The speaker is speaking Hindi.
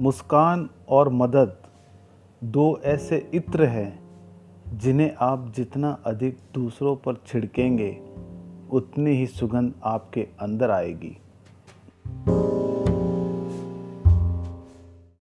मुस्कान और मदद दो ऐसे इत्र हैं जिन्हें आप जितना अधिक दूसरों पर छिड़केंगे, उतनी ही सुगंध आपके अंदर आएगी।